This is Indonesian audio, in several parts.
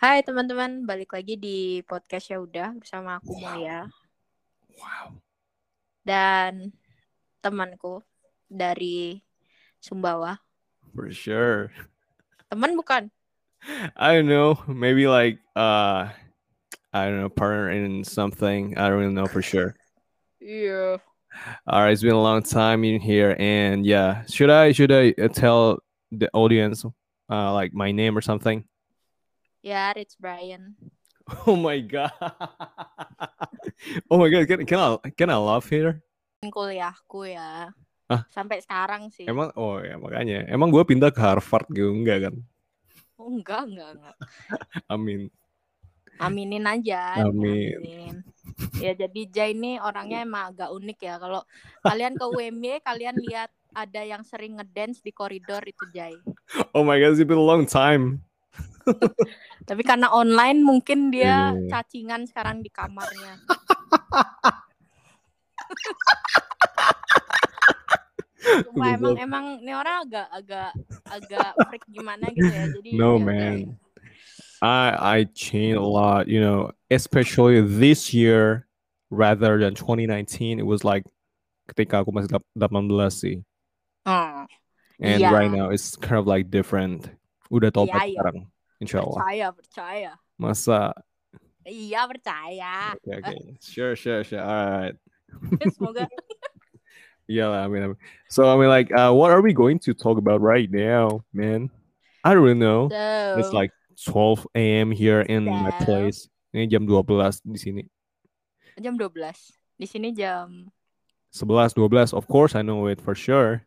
Hai teman-teman, balik lagi di podcast ya udah bersama aku Mulia Wow. dan temanku dari Sumbawa. For sure. Teman bukan? I don't know. Maybe like uh I don't know, partner in something. I don't really know for sure. Iya. All right, it's been a long time in here and yeah, should I should I uh, tell the audience uh like my name or something? Ya, Rich Brian. Oh my god. oh my god, can, can I can I laugh here? Kuliahku ya. Ah. Sampai sekarang sih. Emang oh ya makanya. Emang gue pindah ke Harvard gitu enggak kan? Oh, enggak, enggak, enggak. Amin. Aminin aja. Amin. aminin. Ya, jadi Jai ini orangnya emang agak unik ya. Kalau kalian ke UMY, kalian lihat ada yang sering ngedance di koridor itu Jai. Oh my god, it's been a long time. Tapi karena online mungkin dia Iya. cacingan sekarang di kamarnya. Cuma emang emang ini orang agak agak agak freak gimana gitu ya. Jadi No ya man. I I changed a lot, you know, especially this year rather than 2019. It was like ketika aku masih dap- 18 sih. Hmm, And Iya. right now it's kind of like different. Udah tobat Iya, iya. sekarang. Insya Allah. percaya percaya. Masa Iya percaya. okay, okay. Sure, sure, sure. All right. Semoga Yeah, I mean, I mean- so I mean like uh what are we going to talk about right now, man? I don't really know. so, It's like 12 a.m. here in my So- place. Ini jam 12 di sini. jam 12. Di sini jam 11 12 of course I know it for sure.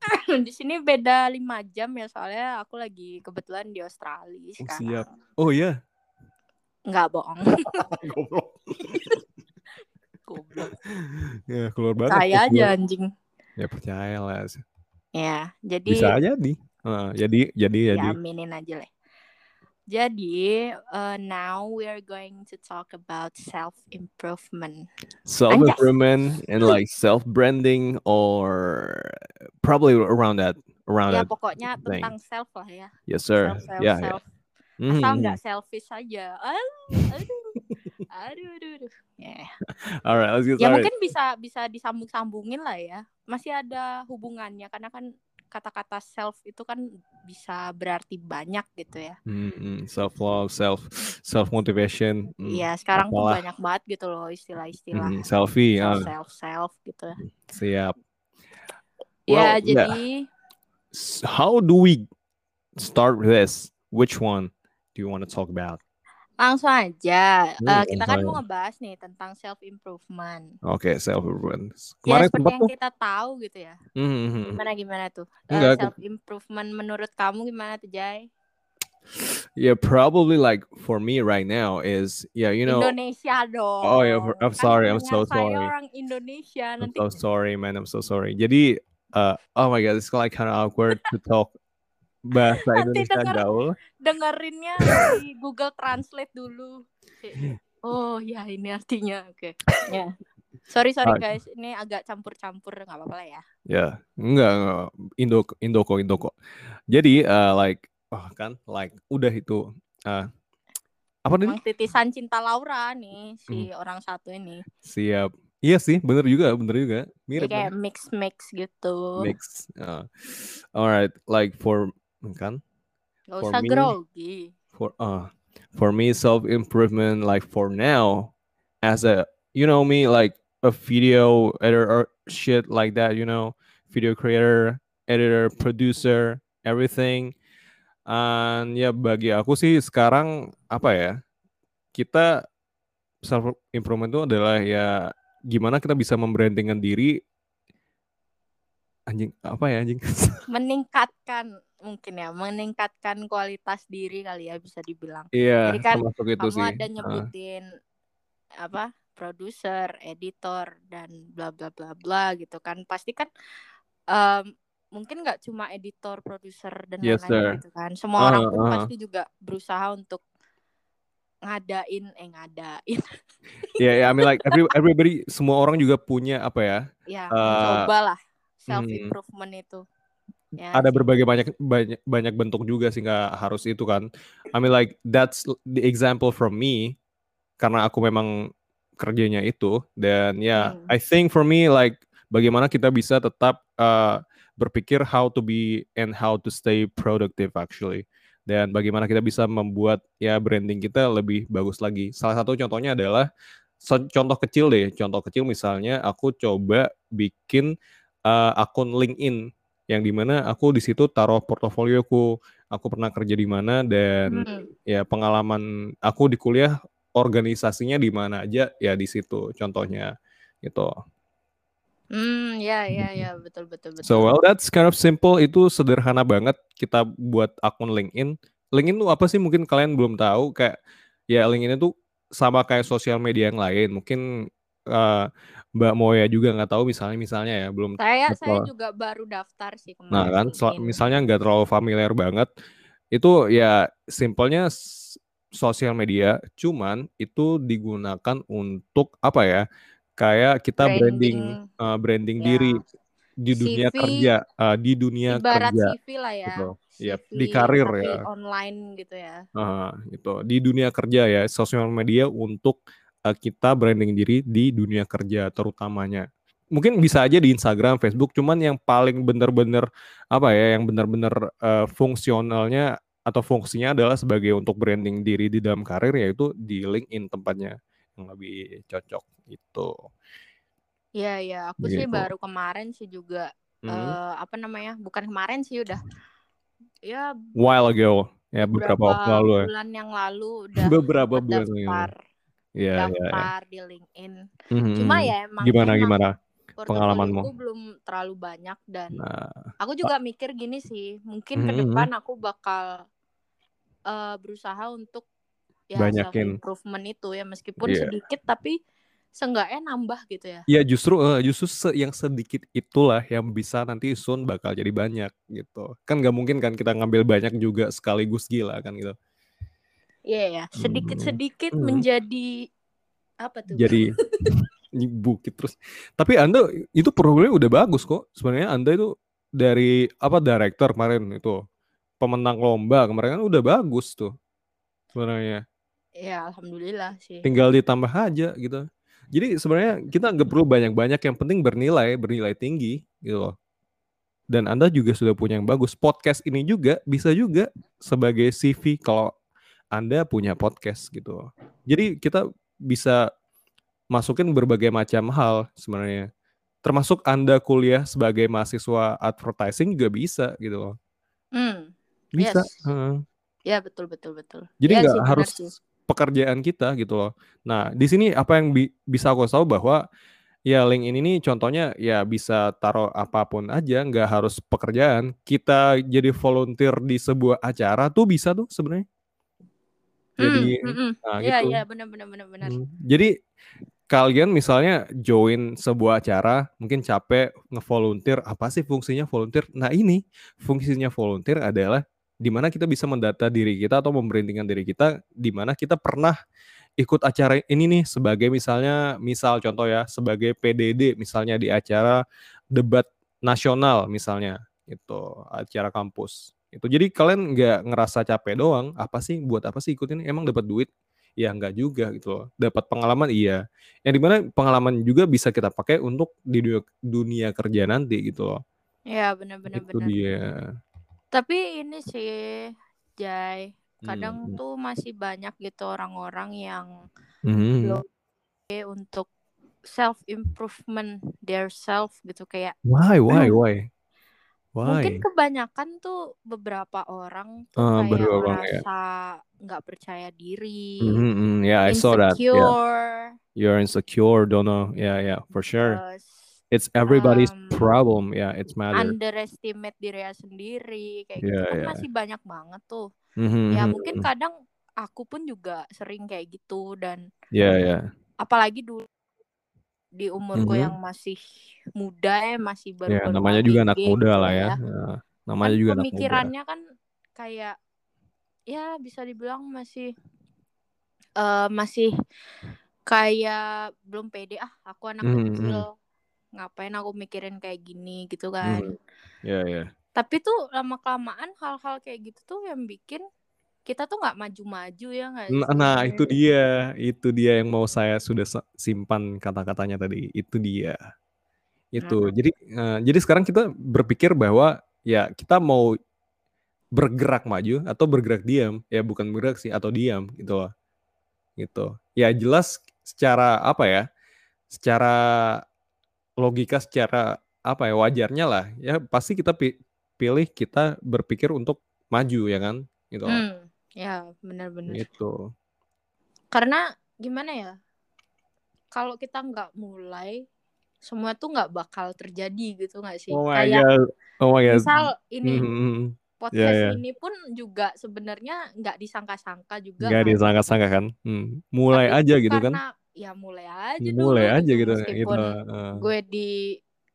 di sini beda 5 jam ya soalnya aku lagi kebetulan di Australia sekarang. siap. Oh iya. Enggak bohong. Goblok. Goblok. ya keluar banget. Keluar. aja anjing. Ya percaya lah. Ya, jadi Bisa aja di. Uh, jadi jadi ya jadi. aminin aja lah. Jadi, uh, now we are going to talk about self improvement. Self improvement and like self branding or probably around that around Ya that. pokoknya thing. tentang self lah ya. Yes sir. Self, self, yeah, yeah. self. Mhm, Asal mhm. nggak selfish aja. Aduh, aduh, aduh, aduh, aduh. Ya. All right, let's get ya started. mungkin bisa bisa disambung-sambungin lah ya. Masih ada hubungannya karena kan kata-kata self itu kan bisa berarti banyak gitu ya. self love, self self motivation. Iya, sekarang tuh apalah. banyak banget gitu loh istilah-istilah Mhm, selfie. ah, self self gitu. siap. ya, Well, jadi S- How do we start with this? Which one do you want to talk about? Langsung aja. Hmm, Eh, kita kan mau ngebahas nih tentang self improvement. Oke, self improvement. Ya Kemarin seperti sempat yang tuh. kita tahu gitu ya. Mhm, Gimana gimana tuh? Enggak, aku- self improvement menurut kamu gimana tuh, Jai? Yeah, probably like for me right now is yeah, you know. Indonesia dong. Oh, ya, for- I'm Kan sorry, I'm so sorry. orang Indonesia I'm nanti so sorry, man. I'm so sorry. Jadi, uh, oh my god, it's like kind of awkward to talk bahasa Nanti Indonesia denger. gaul. dengerinnya di Google Translate dulu. Kayak, Oh ya ini artinya oke. Ya. Sorry sorry Ah. guys, ini agak campur-campur nggak apa-apa lah ya. Ya, enggak, enggak. Indo, Indo kok, Indo kok. Jadi, uh, like, oh kan, like, udah itu, uh, apa? Emang titisan cinta Laura nih Hmm. si orang satu ini. Siap. Iya sih, bener juga, bener juga. Mirip kayak mix mix gitu. Mix. Uh, alright, like for kan, Gak for usah me, grogi. for uh, for me self improvement, like for now, as a you know me, like a video editor or shit like that, you know, video creator, editor, producer, everything. And ya bagi aku sih sekarang apa ya? Kita self improvement itu adalah ya gimana kita bisa membrandingkan diri anjing apa ya anjing Meningkatkan mungkin ya, meningkatkan kualitas diri kali ya bisa dibilang. iya Jadi kan itu Kamu sih ada nyebutin apa? produser, editor dan bla bla bla bla gitu kan. Pasti kan em, mungkin nggak cuma editor, produser dan Yes, lain-lain gitu kan. Semua orang Ah, pun ah. pasti juga berusaha untuk ngadain eh ngadain ya ya I mean like every everybody semua orang juga punya apa ya ya Eh, cobalah self hmm. improvement itu Ya ada sih. berbagai banyak banyak banyak bentuk juga sih nggak harus itu kan. I mean like that's the example from me karena aku memang kerjanya itu dan ya Hmm. I think for me like bagaimana kita bisa tetap uh, berpikir how to be and how to stay productive actually dan bagaimana kita bisa membuat ya branding kita lebih bagus lagi. Salah satu contohnya adalah contoh kecil deh, contoh kecil misalnya aku coba bikin uh, akun LinkedIn yang di mana aku di situ taruh portofolioku, aku pernah kerja di mana dan Hmm. ya pengalaman aku di kuliah organisasinya di mana aja ya di situ contohnya gitu. Hmm, ya ya ya betul betul betul. So well that's kind of simple itu sederhana banget kita buat akun LinkedIn. LinkedIn tuh apa sih mungkin kalian belum tahu kayak ya LinkedIn itu sama kayak sosial media yang lain. Mungkin eh, Mbak Moya juga nggak tahu misalnya misalnya ya belum Saya saya betul. juga baru daftar sih Nah kemarin kan, sel- LinkedIn. misalnya nggak terlalu familiar banget, itu ya simpelnya sosial media, cuman itu digunakan untuk apa ya? Kayak kita branding, Branding eh, branding ya diri di dunia CV kerja, eh, di dunia ibarat kerja, CV lah ya. gitu. CV di karir ya. online gitu ya. Ah, itu di dunia kerja ya, sosial media untuk eh, kita branding diri di dunia kerja terutamanya. Mungkin bisa aja di Instagram, Facebook, cuman yang paling bener-bener apa ya, yang bener-bener eh, fungsionalnya atau fungsinya adalah sebagai untuk branding diri di dalam karir yaitu di LinkedIn tempatnya yang lebih cocok gitu. Iya ya, aku sih Begitu. baru kemarin sih juga Hmm. eh apa namanya? Bukan kemarin sih udah ya While ago, ya beberapa waktu lalu ya. bulan yang lalu udah Beberapa bulan yang lalu. Daftar Ya, ya, ya. daftar di LinkedIn. Mhm, Cuma ya emang Gimana emang gimana pengalamanmu? belum terlalu banyak dan Nah, aku juga mikir gini sih, mungkin ke mhm, mhm. depan aku bakal eh, berusaha untuk ya banyakin. improvement itu ya meskipun Iya. sedikit tapi seenggaknya nambah gitu ya. Ya justru eh, justru se- yang sedikit itulah yang bisa nanti soon bakal jadi banyak gitu. Kan nggak mungkin kan kita ngambil banyak juga sekaligus gila kan gitu. Iya ya, Hmm. sedikit-sedikit Hmm. menjadi apa tuh? Jadi bukit terus. Tapi Anda itu programnya udah bagus kok. Sebenarnya Anda itu dari apa director kemarin itu pemenang lomba kemarin kan udah bagus tuh sebenarnya. Ya alhamdulillah sih. Tinggal ditambah aja gitu. Jadi sebenarnya kita nggak perlu banyak-banyak yang penting bernilai, bernilai tinggi gitu loh. Dan Anda juga sudah punya yang bagus. Podcast ini juga bisa juga sebagai CV kalau Anda punya podcast gitu. Jadi kita bisa masukin berbagai macam hal sebenarnya. Termasuk Anda kuliah sebagai mahasiswa advertising juga bisa gitu loh. Hmm. Bisa. Yes. heeh. Ya betul betul betul. Jadi ya nggak benar harus sih. pekerjaan kita gitu loh. Nah, di sini apa yang bi- bisa aku tahu bahwa ya LinkedIn ini contohnya ya bisa taruh apa pun aja, nggak harus pekerjaan. Kita jadi volunteer di sebuah acara tuh bisa tuh sebenarnya. Jadi, hmm, hmm. nah Iya gitu. iya benar benar benar benar. Hmm, Jadi kalian misalnya join sebuah acara, mungkin capek ngevolunteer, apa sih fungsinya volunteer? Nah ini fungsinya volunteer adalah di mana kita bisa mendata diri kita atau membrandingkan diri kita, di mana kita pernah ikut acara ini nih sebagai misalnya, misal contoh ya, sebagai PDD misalnya di acara debat nasional misalnya, itu acara kampus. Itu jadi kalian nggak ngerasa capek doang, apa sih buat apa sih ikutin? Emang dapat duit? Ya nggak juga gitu loh. Dapat pengalaman iya. Yang di mana pengalaman juga bisa kita pakai untuk di dunia, dunia kerja nanti gitu loh. Ya benar benar Itu benar. dia. Tapi ini sih Jai, kadang Hmm. tuh masih banyak gitu orang-orang yang Mhm. belum untuk self improvement their self gitu kayak Why, why, why? Mungkin Why? kebanyakan tuh beberapa orang tuh Ah, kayak beberapa orang ya. merasa nggak percaya diri, Mhm, mhm. Yeah, I saw that. Yeah. insecure, You're insecure, don't know. Yeah, yeah, for sure. terus It's everybody's um, problem. Yeah, it's matter. underestimate dirinya sendiri kayak gitu Yeah, kan yeah. masih banyak banget tuh. Mhm, Ya mhm, mungkin mhm. kadang aku pun juga sering kayak gitu dan Yeah, yeah. apalagi dulu di umurku Mhm. yang masih muda ya masih baru Ya, namanya juga anak muda gitu lah ya. ya Ya, kan namanya juga anak muda. pemikirannya kan kayak ya bisa dibilang masih eh masih kayak belum pede ah aku anak Mhm, kecil mhm. ngapain aku mikirin kayak gini gitu kan Mhm. Ya, ya. Tapi tuh lama kelamaan hal-hal kayak gitu tuh yang bikin kita tuh nggak maju-maju ya nggak Nah, nah, itu dia, itu dia yang mau saya sudah simpan kata-katanya tadi. Itu dia. Itu. Hmm. Jadi eh, jadi sekarang kita berpikir bahwa ya kita mau bergerak maju atau bergerak diam. Ya bukan bergerak sih atau diam gitu loh. Gitu. Ya jelas secara apa ya? Secara logika secara apa ya wajarnya lah ya pasti kita pi- pilih kita berpikir untuk maju ya kan gitu. Hmm, ya benar-benar. gitu Karena gimana ya? Kalau kita nggak mulai, semua tuh nggak bakal terjadi gitu nggak sih? oh my Kayak god oh my god misal ini Hmm, hmm, hmm. podcast ya. ini pun juga sebenarnya nggak disangka-sangka juga nggak kan. disangka-sangka kan Hmm, mulai Tapi aja gitu kan ya mulai aja mulai dulu aja gitu gitu meskipun Heeh. gue di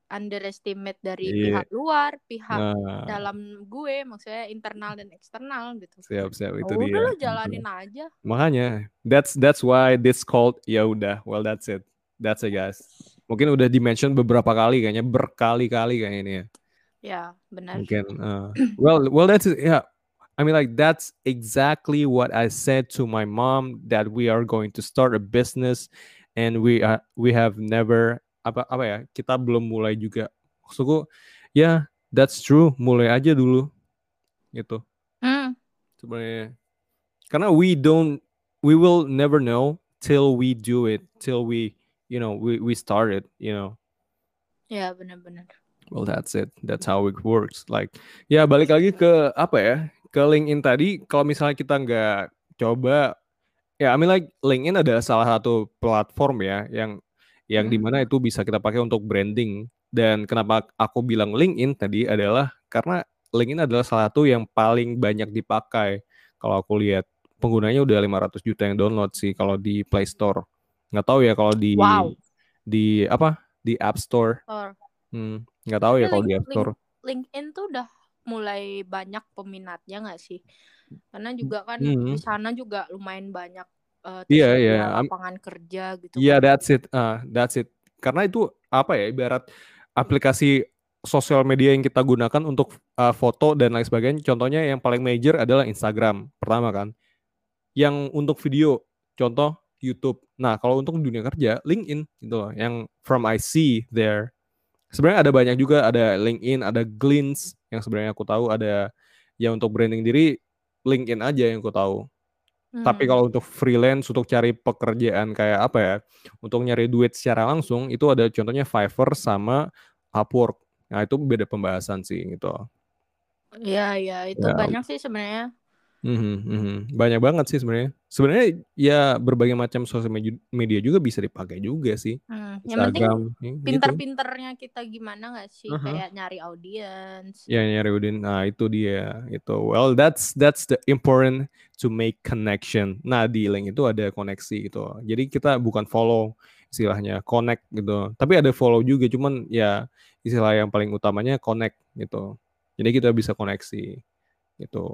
underestimate dari Iya. pihak luar, pihak nah dalam gue, maksudnya internal dan eksternal gitu. siap siap itu udah dia lo Gitu. jalanin aja. makanya that's that's why this called ya udah well that's it that's it guys mungkin udah dimention beberapa kali kayaknya berkali-kali kayaknya ini ya Ya benar. Mungkin. uh, well, well, that's it. Yeah. I mean, like that's exactly what I said to my mom that we are going to start a business, and we are we have never apa apa ya kita belum mulai juga. Maksudku, ya yeah, that's true. Mulai aja dulu, gitu. Hmm, Sebenarnya, karena we don't, we will never know till we do it, till we, you know, we we start it, you know. ya benar-benar. Well, that's it. That's how it works. Like, ya balik lagi ke apa ya? Ke LinkedIn tadi. Kalau misalnya kita nggak coba, ya, I mean like LinkedIn adalah salah satu platform ya yang yang Hmm. di mana itu bisa kita pakai untuk branding. Dan kenapa aku bilang LinkedIn tadi adalah karena LinkedIn adalah salah satu yang paling banyak dipakai. Kalau aku lihat penggunanya udah 500 juta yang download sih kalau di Play Store. Nggak tahu ya kalau di Wow. di apa? Di App Store. Or Hmm, nggak tahu ya kalau di App Store. LinkedIn tuh udah mulai banyak peminatnya nggak sih? Karena juga kan Hmm. di sana juga lumayan banyak tersedia iya. Am- lapangan kerja gitu Iya, kan. that's it. Ah, that's it. Karena itu apa ya? Ibarat aplikasi sosial media yang kita gunakan untuk uh, foto dan lain sebagainya. Contohnya yang paling major adalah Instagram pertama kan. Yang untuk video, contoh YouTube. Nah, kalau untuk dunia kerja, LinkedIn gitu loh. Yang from I see there. Sebenarnya ada banyak juga, ada LinkedIn, ada Glints yang sebenarnya aku tahu ada yang untuk branding diri LinkedIn aja yang aku tahu. Tapi Hmm. kalau untuk freelance untuk cari pekerjaan kayak apa ya, untuk nyari duit secara langsung itu ada contohnya Fiverr sama Upwork. Nah itu beda pembahasan sih gitu. Iya, iya, itu Ya. banyak sih sebenarnya. Mhm, mhm. Banyak banget sih sebenarnya. Sebenarnya ya berbagai macam sosial media, juga bisa dipakai juga sih. Hmm, Yang penting ya, gitu. pinter-pinternya kita gimana nggak sih? Aha. Kayak nyari audiens. Ya nyari udin. Nah itu dia. Itu well that's that's the important to make connection. Nah di link itu ada koneksi gitu. Jadi kita bukan follow istilahnya connect gitu. Tapi ada follow juga. Cuman ya istilah yang paling utamanya connect gitu. Jadi kita bisa koneksi gitu.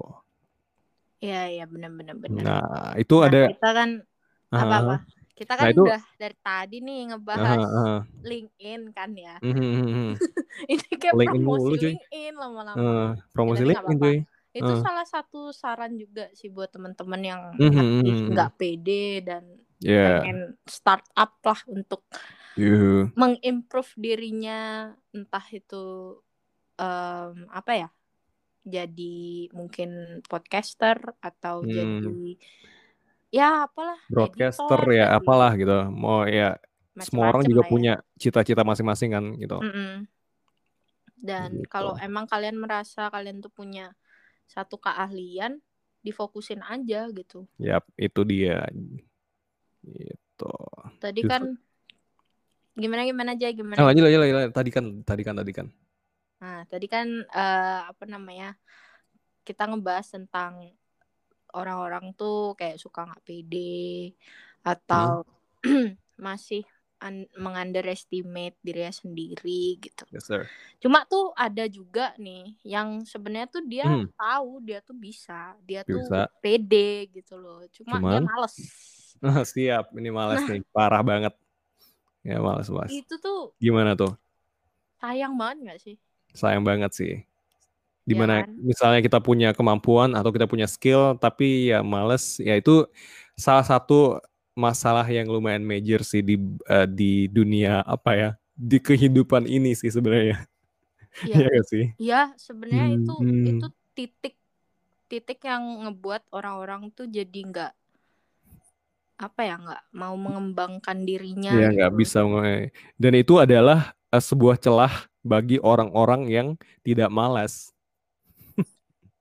Iya, iya, benar-benar benar. Nah itu Nah, ada. kita kan apa-apa? Kita kan Nah, itu- udah dari tadi nih Aha, ngebahas aha. LinkedIn kan ya. Mhm, mhm. Ini kayak LinkedIn promosi mulu. LinkedIn lama-lama. Eh, promosi LinkedIn cuy. Itu Eh. salah satu saran juga sih buat teman-teman yang Mhm, mhm, nggak pede dan Ya. pengen start up lah untuk Yuh. mengimprove dirinya entah itu em, apa ya jadi mungkin podcaster atau Hmm. jadi ya apalah Broadcaster editor, ya jadi apalah gitu. Mau ya semua orang macem-macem juga ya. punya cita-cita masing-masing kan gitu. Mm-mm. dan Gitu. kalau emang kalian merasa kalian tuh punya satu keahlian difokusin aja gitu Yap, itu dia. Gitu. tadi Justru- kan gimana gimana aja gimana Ah, lanjut, lanjut, lanjut, lanjut. Tadi kan, tadi kan, tadi kan. Nah, tadi kan eh, apa namanya? Kita ngebahas tentang orang-orang tuh kayak suka nggak pede atau masih un- mengunderestimate dirinya sendiri gitu. Yes, sir. Cuma tuh ada juga nih yang sebenarnya tuh dia Hmm. tahu dia tuh bisa, dia tuh Bisa. pede gitu loh. Cuma dia Cuman? males. Siap, ini males Nah. nih, parah banget. Ya males, males. Itu tuh Gimana tuh? sayang banget nggak sih? Sayang banget sih. di mana Ya kan? misalnya kita punya kemampuan atau kita punya skill tapi ya males ya itu salah satu masalah yang lumayan major sih di uh, di dunia apa ya di kehidupan ini sih sebenarnya Iya ya gak sih Iya, sebenarnya Hmm, itu hmm. itu titik titik yang ngebuat orang-orang tuh jadi nggak apa ya nggak mau mengembangkan dirinya ya nggak gitu. bisa dan itu adalah uh, sebuah celah bagi orang-orang yang tidak malas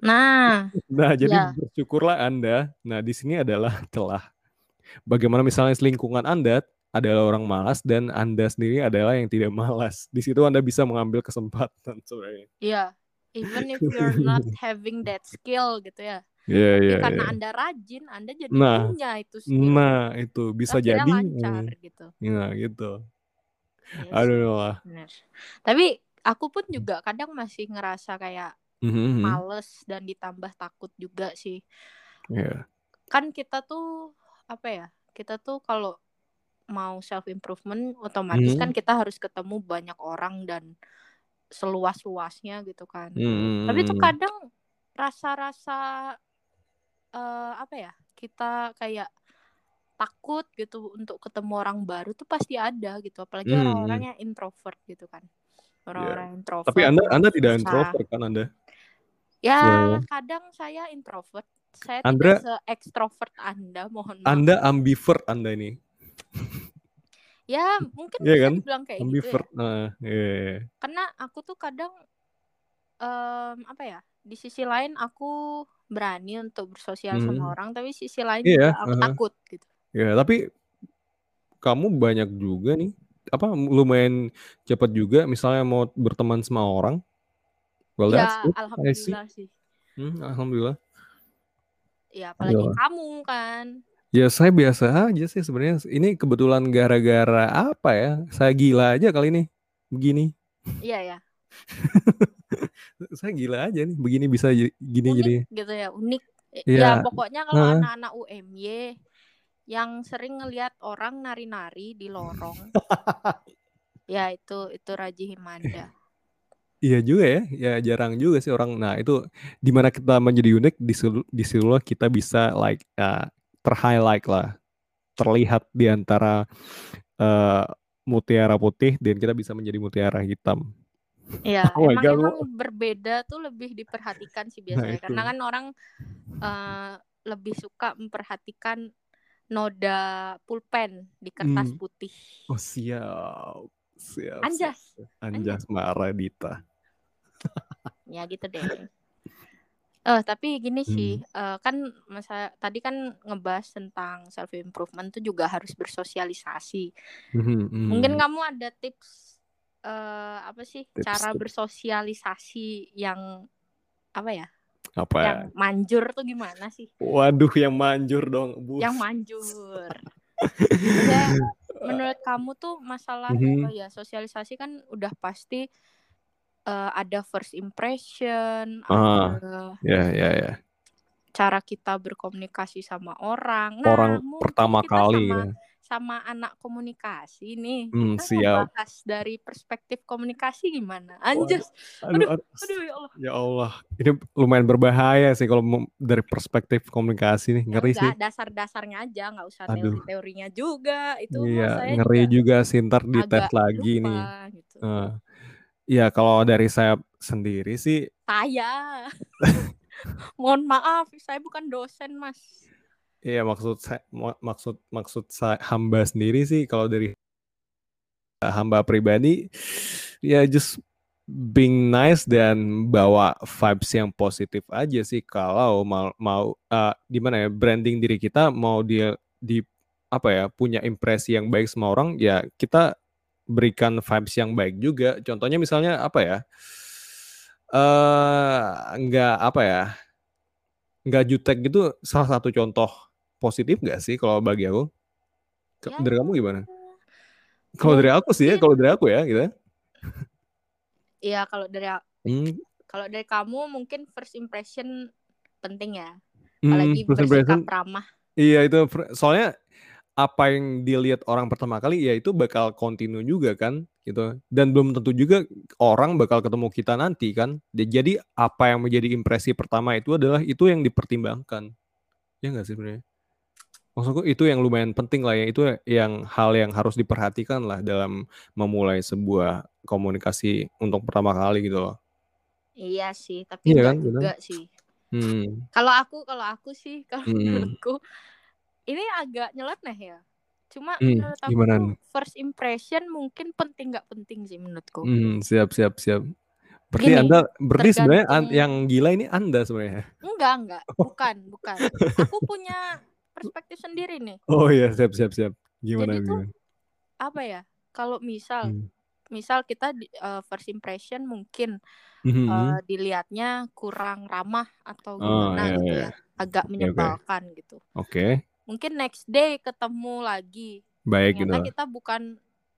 Nah, Nah, jadi Ya. bersyukurlah Anda. Nah, di sini adalah celah. Bagaimana misalnya lingkungan Anda adalah orang malas dan Anda sendiri adalah yang tidak malas. Di situ Anda bisa mengambil kesempatan sebenarnya. ya even if you're not having that skill gitu ya, Iya, tapi iya, karena iya. anda rajin, anda jadi Nah, punya itu skill. Nah, itu bisa Akhirnya jadi. lancar gitu. Nah, gitu. Iya Aduh bener. Tapi aku pun juga kadang masih ngerasa kayak Mhm, males dan ditambah takut juga sih. Iya. Kan kita tuh apa ya? Kita tuh kalau mau self improvement otomatis Mhm. kan kita harus ketemu banyak orang dan seluas-luasnya gitu kan. Mhm, Tapi tuh mhm. kadang rasa-rasa eh, apa ya? Kita kayak takut gitu untuk ketemu orang baru tuh pasti ada gitu. Apalagi Mhm, orang-orang yang introvert gitu kan. Orang-orang introvert. Tapi Anda Anda tidak susah. introvert kan Anda? Ya, Sebenarnya. kadang saya introvert. Saya Andra- tidak se-extrovert Anda, mohon maaf. Anda ambivert Anda ini. Ya, mungkin Iya bisa kan? dibilang kayak gitu ya. Ambivert. Nah, iya, iya. Karena aku tuh kadang em, apa ya? Di sisi lain aku berani untuk bersosial sama Hmm. orang, tapi sisi lain Iya, juga aku aha. takut gitu. Ya, tapi kamu banyak juga nih, apa lumayan cepat juga misalnya mau berteman sama orang. Well, that's Ya, good. Alhamdulillah sih. Hmm, alhamdulillah. Ya, apalagi Iya. kamu kan. Ya, saya biasa aja sih sebenarnya. Ini kebetulan gara-gara apa ya? Saya gila aja kali ini. Begini. Iya ya. Saya gila aja nih. Begini bisa gini jadi. Unik gitu ya, unik. Iya. Ya, pokoknya kalau anak-anak UMY yang sering ngelihat orang nari-nari di lorong, ya itu itu Raji Himanda. Iya juga ya. Ya jarang juga sih orang. Nah, itu di mana kita menjadi unik di situ kita bisa like uh, terhighlight lah. Terlihat di antara uh, mutiara putih dan kita bisa menjadi mutiara hitam. Ya, Oh emang God, emang berbeda tuh lebih diperhatikan sih biasanya itu. karena kan orang eh, lebih suka memperhatikan noda pulpen di kertas Hmm. putih. Oh siap. Siap. Anjas. siap. Anjas Maradita. Ya gitu deh. Eh tapi gini Hmm. sih, eh, kan masa tadi kan ngebahas tentang self improvement tuh juga harus bersosialisasi. Mhm, Mungkin mhm. kamu ada tips eh, apa sih Tips, cara tips. bersosialisasi yang apa ya? Apa ya? Yang manjur tuh gimana sih? Waduh yang manjur dong. Bus. Yang manjur. Maksudnya, menurut kamu tuh masalah Mhm. oh ya sosialisasi kan udah pasti eh, ada first impression, Ah. Ya ya ya. cara kita berkomunikasi sama orang. Nah, Orang pertama kali sama ya. Sama anak komunikasi nih. Hmm, kita siap. ngebahas dari perspektif komunikasi gimana? Anjas. Aduh, aduh, Aduh ya Allah. ya Allah. Ini lumayan berbahaya sih kalau dari perspektif komunikasi nih. Ya Ngeri sih. enggak, dasar-dasarnya aja, nggak usah Aduh. teori-teorinya juga. Itu Iya, saya ngeri juga juga sih ntar dites lagi lupa, nih. gitu. Eh, Iya, kalau dari saya sendiri sih Saya. Mohon maaf, saya bukan dosen, Mas. Iya maksud saya mak- maksud maksud saya hamba sendiri sih kalau dari hamba pribadi ya just being nice dan bawa vibes yang positif aja sih. Kalau mau mau uh, gimana ya branding diri kita mau dia di apa ya punya impresi yang baik sama orang ya kita berikan vibes yang baik juga. Contohnya misalnya apa ya eh nggak apa ya nggak jutek gitu salah satu contoh positif nggak sih kalau bagi aku? Ya, dari kamu gimana? kalau dari aku sih ya kalau dari aku ya gitu. Iya, kalau dari hmm, kalau dari kamu mungkin first impression penting ya. hmm, Apalagi first bersikap impression, ramah. iya itu soalnya apa yang dilihat orang pertama kali ya itu bakal continue juga kan gitu. Dan belum tentu juga orang bakal ketemu kita nanti kan. Jadi apa yang menjadi impresi pertama itu adalah itu yang dipertimbangkan. Ya nggak sih sebenarnya maksudku itu yang lumayan penting lah ya itu yang hal yang harus diperhatikan lah dalam memulai sebuah komunikasi untuk pertama kali gitu loh iya sih tapi iya kan, juga benar? sih hmm. kalau aku kalau aku sih kalau hmm. menurutku ini agak nyeleneh ya cuma hmm, menurut aku gimana? first impression mungkin penting nggak penting sih menurutku hmm, siap siap siap Berarti Gini, Anda berarti sebenarnya yang gila ini Anda sebenarnya. Enggak, enggak. Bukan, bukan. Aku punya perspektif sendiri nih. Oh iya, siap siap siap. Gimana Jadi gimana? Tuh, apa ya? Kalau misal hmm. misal kita uh, first impression mungkin mm-hmm. uh, dilihatnya kurang ramah atau oh, gimana oh, iya, gitu iya. ya. Agak menyebalkan okay. gitu. Oke. Okay. Mungkin next day ketemu lagi. Baik Ternyata gitu. kita bukan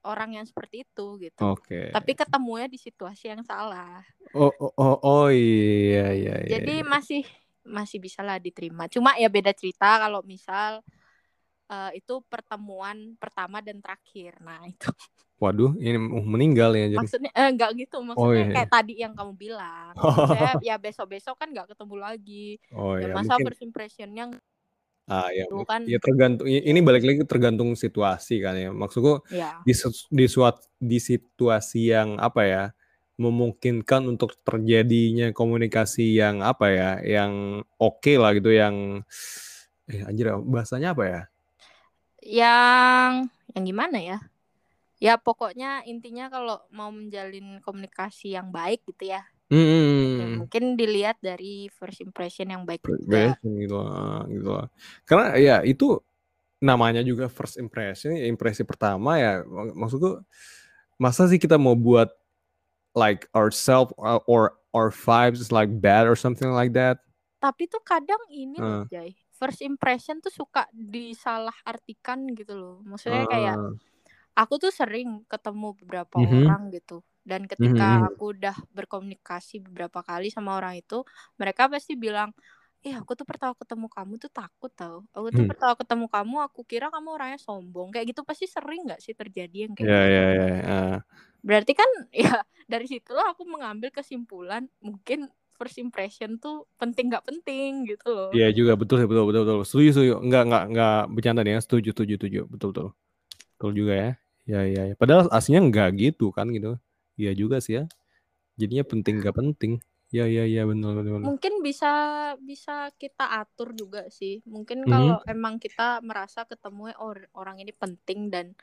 orang yang seperti itu gitu. Oke. Okay. Tapi ketemunya di situasi yang salah. Oh oh oh, oh iya iya iya. Jadi iya. masih masih bisa lah diterima. Cuma ya beda cerita kalau misal uh, itu pertemuan pertama dan terakhir. Nah, itu. Waduh, ini meninggal ya jadi. Maksudnya eh, enggak gitu, oh, maksudnya oh, iya. kayak tadi yang kamu bilang. Maksudnya ya besok-besok kan nggak ketemu lagi. Oh ya, ya masa mungkin... first impressionnya Ah ya, itu kan ya tergantung ini balik lagi tergantung situasi kan ya. Maksudku ya. di di suat di situasi yang apa ya? Memungkinkan untuk terjadinya komunikasi yang apa ya, yang oke okay lah gitu, yang eh anjir bahasanya apa ya? Yang yang gimana ya? Ya pokoknya intinya kalau mau menjalin komunikasi yang baik gitu ya. Hmm. mungkin dilihat dari first impression yang baik juga. gitu lah, gitu lah. Karena ya itu namanya juga first impression, impresi pertama ya. Maksudku masa sih kita mau buat like ourselves uh, or our vibes is like bad or something like that. Tapi tuh kadang ini uh. loh, Jay. First impression tuh suka disalah artikan gitu loh. Maksudnya uh. kayak aku tuh sering ketemu beberapa mm -hmm. orang gitu. Dan ketika mm -hmm. aku udah berkomunikasi beberapa kali sama orang itu, mereka pasti bilang, "Eh, aku tuh pertama ketemu kamu tuh takut tau. Aku tuh hmm. pertama ketemu kamu, aku kira kamu orangnya sombong." Kayak gitu pasti sering nggak sih terjadi yang kayak yeah, gitu? Yeah, yeah, yeah. Berarti kan ya dari situlah aku mengambil kesimpulan mungkin first impression tuh penting nggak penting gitu loh. Iya juga betul betul betul betul. Setuju setuju. Enggak enggak enggak bercanda nih ya. Setuju setuju setuju. Betul betul. Betul juga ya. Ya ya. ya. Padahal aslinya enggak gitu kan gitu. Iya juga sih ya. Jadinya penting nggak penting. Ya ya ya benar benar. Mungkin bisa bisa kita atur juga sih. Mungkin kalau emang kita merasa ketemu or, orang ini penting dan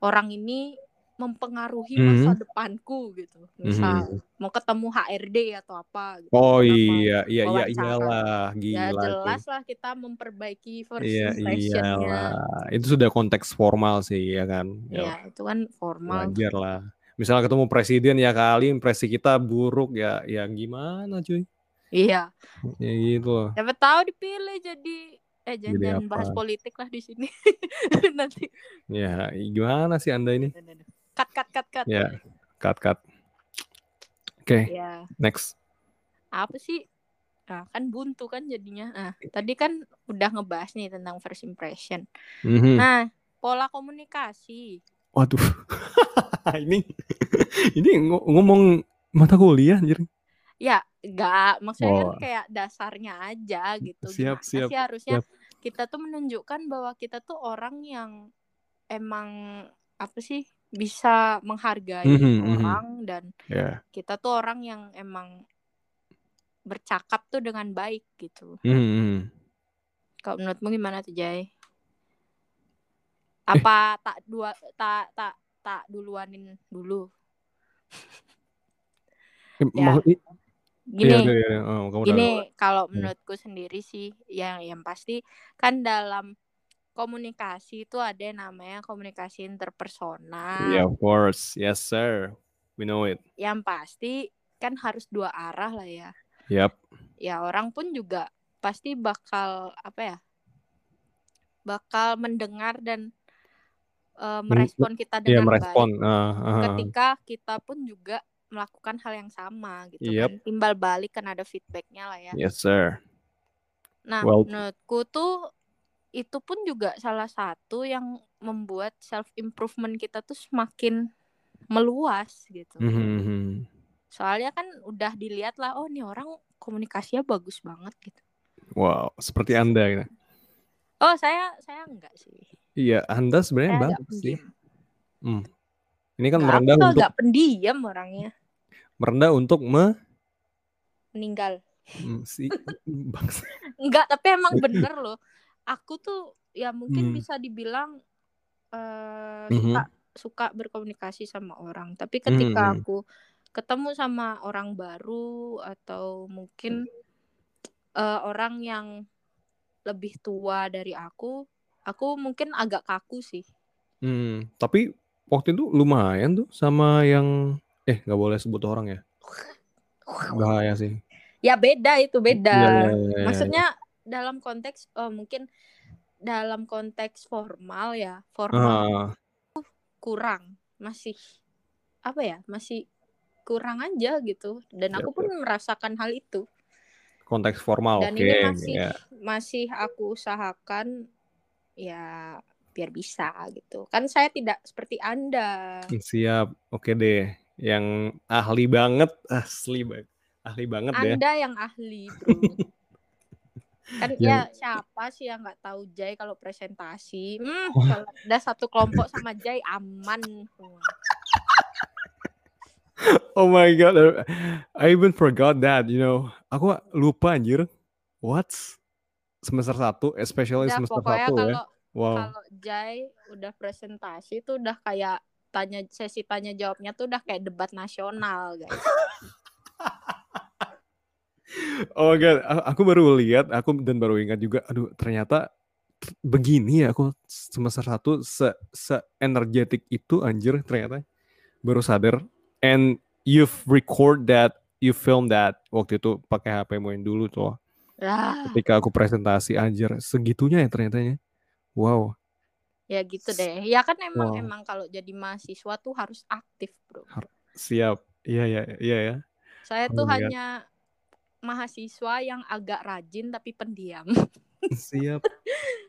orang ini mempengaruhi mm-hmm. masa depanku gitu. Misal mm-hmm. mau ketemu HRD atau apa gitu. Oh iya iya iya iyalah gila. Ya jelas lah kita memperbaiki first iya, impressionnya. Iyalah. Itu sudah konteks formal sih ya kan. Iya, ya, itu kan formal. Wajar lah misalnya ketemu presiden ya kali impresi kita buruk ya ya gimana cuy iya ya gitu siapa tahu dipilih jadi eh jangan, bahas politik lah di sini nanti ya gimana sih anda ini cut cut cut cut ya cut cut oke okay. ya. next apa sih Nah, kan buntu kan jadinya. Nah, tadi kan udah ngebahas nih tentang first impression. Mm -hmm. Nah, pola komunikasi. Waduh. ini ini ngomong mata kuliah anjir. Ya, enggak, maksudnya kan oh. kan kayak dasarnya aja gitu. Siap, Gimana siap. Sih harusnya siap. kita tuh menunjukkan bahwa kita tuh orang yang emang apa sih bisa menghargai mm -hmm, orang mm -hmm. dan yeah. kita tuh orang yang emang bercakap tuh dengan baik gitu. Mm -hmm. Kalau menurutmu gimana tuh Jay? Apa eh. tak dua tak tak tak duluanin dulu. ya. Gini, ya, ya, ya. Oh, gini kalau menurutku sendiri sih yang yang pasti kan dalam komunikasi itu ada yang namanya komunikasi interpersonal. Yeah, of course. Yes, sir. We know it. Yang pasti kan harus dua arah lah ya. Yap. Ya orang pun juga pasti bakal apa ya? Bakal mendengar dan uh, merespon kita dengan yeah, merespon. baik. Uh, uh. Ketika kita pun juga melakukan hal yang sama gitu yep. kan. Timbal balik kan ada feedbacknya lah ya. Yes sir. Nah well, menurutku tuh itu pun juga salah satu yang membuat self improvement kita tuh semakin meluas gitu. Mhm. Soalnya kan udah dilihat lah, oh nih orang komunikasinya bagus banget gitu. Wow, seperti Anda gitu. Oh saya saya enggak sih. Iya, Anda sebenarnya bagus sih. Hmm. Ini kan Enggak, merendah aku untuk agak pendiam orangnya. merendah untuk me Meninggal. mm, si bangsa. Enggak, tapi emang bener loh. Aku tuh ya mungkin Hmm. bisa dibilang eh Mhm. suka suka berkomunikasi sama orang. Tapi ketika Hmm. aku ketemu sama orang baru atau mungkin eh, orang yang lebih tua dari aku, aku mungkin agak kaku sih. Hmm, tapi waktu itu lumayan tuh sama yang eh nggak boleh sebut orang ya. Bahaya sih. Ya beda itu beda. Iya, iya, iya, iya. Maksudnya dalam konteks oh, mungkin dalam konteks formal ya, formal Ah, kurang, masih apa ya? Masih kurang aja gitu. Dan Siap, aku pun merasakan hal itu. Konteks formal, Dan oke. ini masih ya. masih aku usahakan ya biar bisa gitu. Kan saya tidak seperti Anda. Siap, oke deh. Yang ahli banget, asli banget, ahli banget ya. Anda yang ahli, Bro. kan Yang- ya siapa sih yang nggak tahu Jai kalau presentasi hmm, kalau udah satu kelompok sama Jai aman. Oh my god, I even forgot that, you know. Aku lupa anjir. What? Semester 1, especially udah semester pokoknya 1 ya. kalau Wow. kalau Jai udah presentasi tuh udah kayak tanya sesi tanya jawabnya tuh udah kayak debat nasional guys Oh my god, aku baru lihat, aku dan baru ingat juga, aduh ternyata begini ya aku semester 1 se se energetic itu anjir ternyata. Baru sadar. And you've record that, you film that waktu itu pakai HP yang dulu tuh. lah Ketika aku presentasi anjir, segitunya ya ternyata ya. Wow. ya gitu deh ya kan emang Wow. emang kalau jadi mahasiswa tuh harus aktif bro Siap. Iya ya, iya ya. saya Oh tuh God. hanya mahasiswa yang agak rajin tapi pendiam Siap.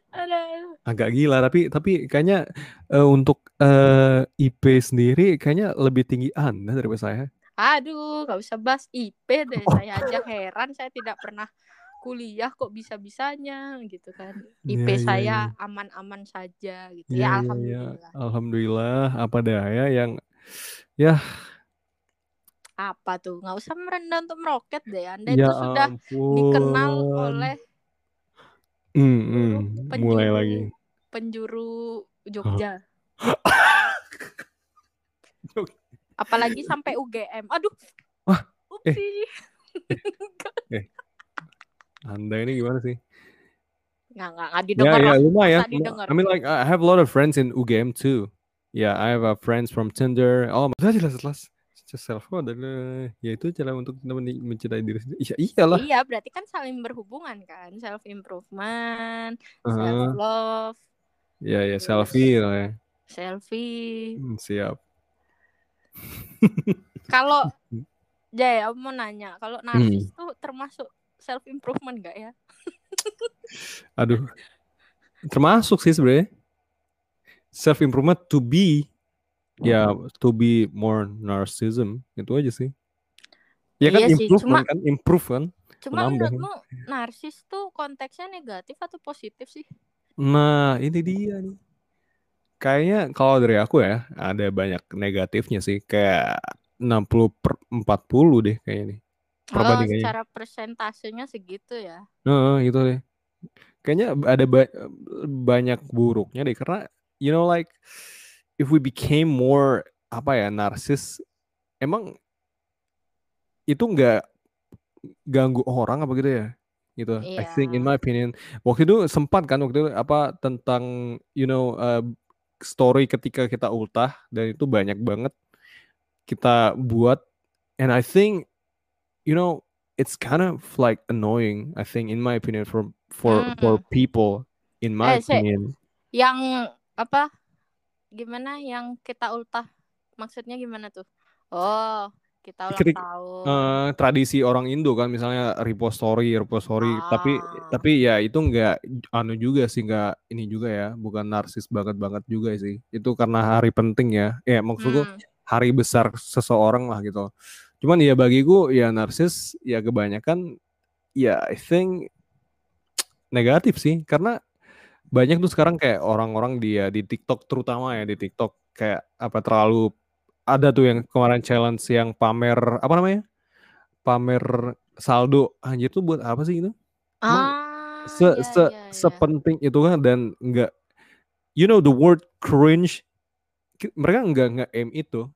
Agak gila tapi tapi kayaknya eh, untuk eh, IP sendiri kayaknya lebih tinggi Anda daripada saya. Aduh, nggak usah bahas IP deh. Oh. Saya aja heran, saya tidak pernah kuliah kok bisa-bisanya gitu kan. IP Iya, iya, saya iya. aman-aman saja gitu. Iya, ya iya, iya. alhamdulillah. Alhamdulillah apa daya yang ya Apa tuh? Nggak usah merendah untuk meroket deh. Anda ya itu sudah dikenal ampun. oleh Hmm, hmm, penjuru mulai lagi. penjuru Jogja. Jog- Apalagi sampai UGM. Aduh. Wah, eh. Upsi. Anda ini gimana sih? Nggak, nggak, nggak Ya, didengar ya lah. lumayan. Didengar? I mean like I have a lot of friends in UGM too. Yeah, I have uh, friends from Tinder. Oh, sudah jelas jelas. Self adalah ya itu cara untuk mencintai diri sendiri. Ya iyalah. Iya, berarti kan saling berhubungan kan. Self improvement, self Heeh. love, Ya ya Terus- selfie lah ya. selfie. Hmm, siap. Kalau Jay, aku mau nanya, kalau Hmm. narsis tuh termasuk self improvement gak ya? Aduh. Termasuk sih sebenarnya. Self improvement to be ya to be more narcissism itu aja sih. Ya kan Iya sih, improvement cuma- kan improve kan. Cuma Menambah. menurutmu narsis tuh konteksnya negatif atau positif sih? Nah, ini dia nih. Kayaknya kalau dari aku ya, ada banyak negatifnya sih. Kayak 60 per 40 deh kayaknya nih. Oh, Perbandingannya. secara persentasenya segitu ya. Heeh, gitu deh. Kayaknya ada ba- banyak buruknya deh. Karena, you know like, if we became more, apa ya, narsis, emang itu nggak ganggu orang apa gitu ya? Gitu. I think in Iya. my opinion, waktu itu sempat kan waktu itu apa tentang you know uh, story ketika kita ultah dan itu banyak banget kita buat and I think you know it's kind of like annoying I think in my opinion for for for people in Eh, my Sek. opinion Yang apa? Gimana yang kita ultah? Maksudnya gimana tuh? Oh, kita ulang Ketik- tahun. Eh, tradisi orang Indo kan misalnya repost story repost story tapi Ah. tapi ya itu nggak anu juga sih nggak ini juga ya bukan narsis banget banget juga sih itu karena hari penting ya ya maksudku Hmm. hari besar seseorang lah gitu. Cuman ya bagiku ya narsis ya kebanyakan ya I think negatif sih karena banyak tuh sekarang kayak orang-orang dia di TikTok terutama ya di TikTok kayak apa terlalu ada tuh yang kemarin challenge yang pamer apa namanya? Pamer saldo. Anjir tuh buat apa sih itu? Ah, se ya se ya ya. sepenting itu kan dan enggak you know the word cringe? Mereka enggak enggak aim itu.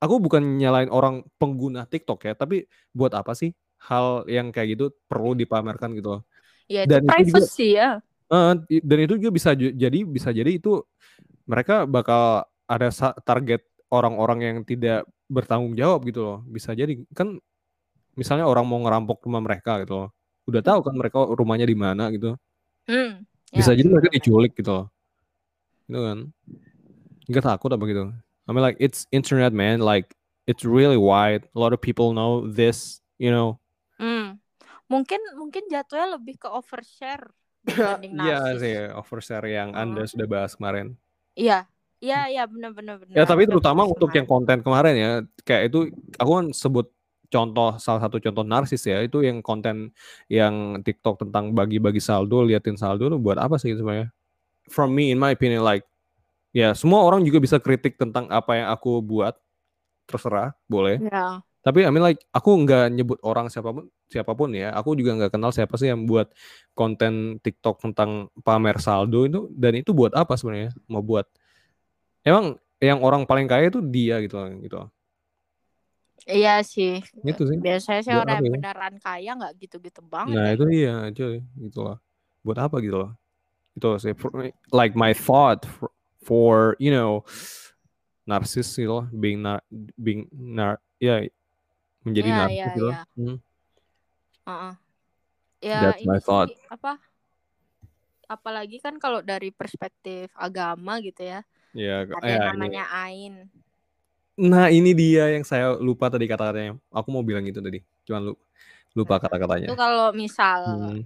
Aku bukan nyalain orang pengguna TikTok ya tapi buat apa sih hal yang kayak gitu perlu dipamerkan gitu loh. Ya itu dan itu juga privacy ya. Dan itu juga bisa jadi bisa jadi itu mereka bakal ada target orang-orang yang tidak bertanggung jawab gitu loh. Bisa jadi kan misalnya orang mau ngerampok rumah mereka gitu loh. Udah tahu kan mereka rumahnya di mana gitu. Hmm. bisa Ya jadi mereka diculik gitu loh. Gitu kan? Nggak takut apa gitu. I mean like it's internet man. Like it's really wide. A lot of people know this you know? Hmm. Mungkin mungkin jatuhnya lebih ke overshare Iya sih overshare yang anda Heeh. sudah bahas kemarin Iya. Iya, iya benar-benar benar. Ya tapi terutama untuk yang konten kemarin ya, kayak itu aku kan sebut contoh salah satu contoh narsis ya, itu yang konten yang TikTok tentang bagi-bagi saldo, liatin saldo itu buat apa sih sebenarnya? From me in my opinion like ya semua orang juga bisa kritik tentang apa yang aku buat, terserah, boleh. Ya. Tapi I mean like aku nggak nyebut orang siapa pun siapa pun ya, aku juga nggak kenal siapa sih yang buat konten TikTok tentang pamer saldo itu dan itu buat apa sebenarnya? Mau buat emang yang orang paling kaya itu dia gitu gitu. Iya sih. Gitu sih. Biasanya sih Buat orang yang ya? beneran kaya nggak gitu-gitu banget Nah ya. itu iya cuy gitu loh. Buat apa gitu loh. Itu sih like my thought for, for you know narsis gitu loh, being nar being nar ya menjadi Iya, narsis iya, gitu. loh. iya. Hmm. Heeh. Ya That's my thought. sih apa? Apalagi kan kalau dari perspektif agama gitu ya. Ya, Ada ya yang ini. namanya ain. Nah ini dia yang saya lupa tadi kata-katanya. Aku mau bilang gitu tadi, cuman lu lupa Nah, kata-katanya. itu kalau misal Hmm.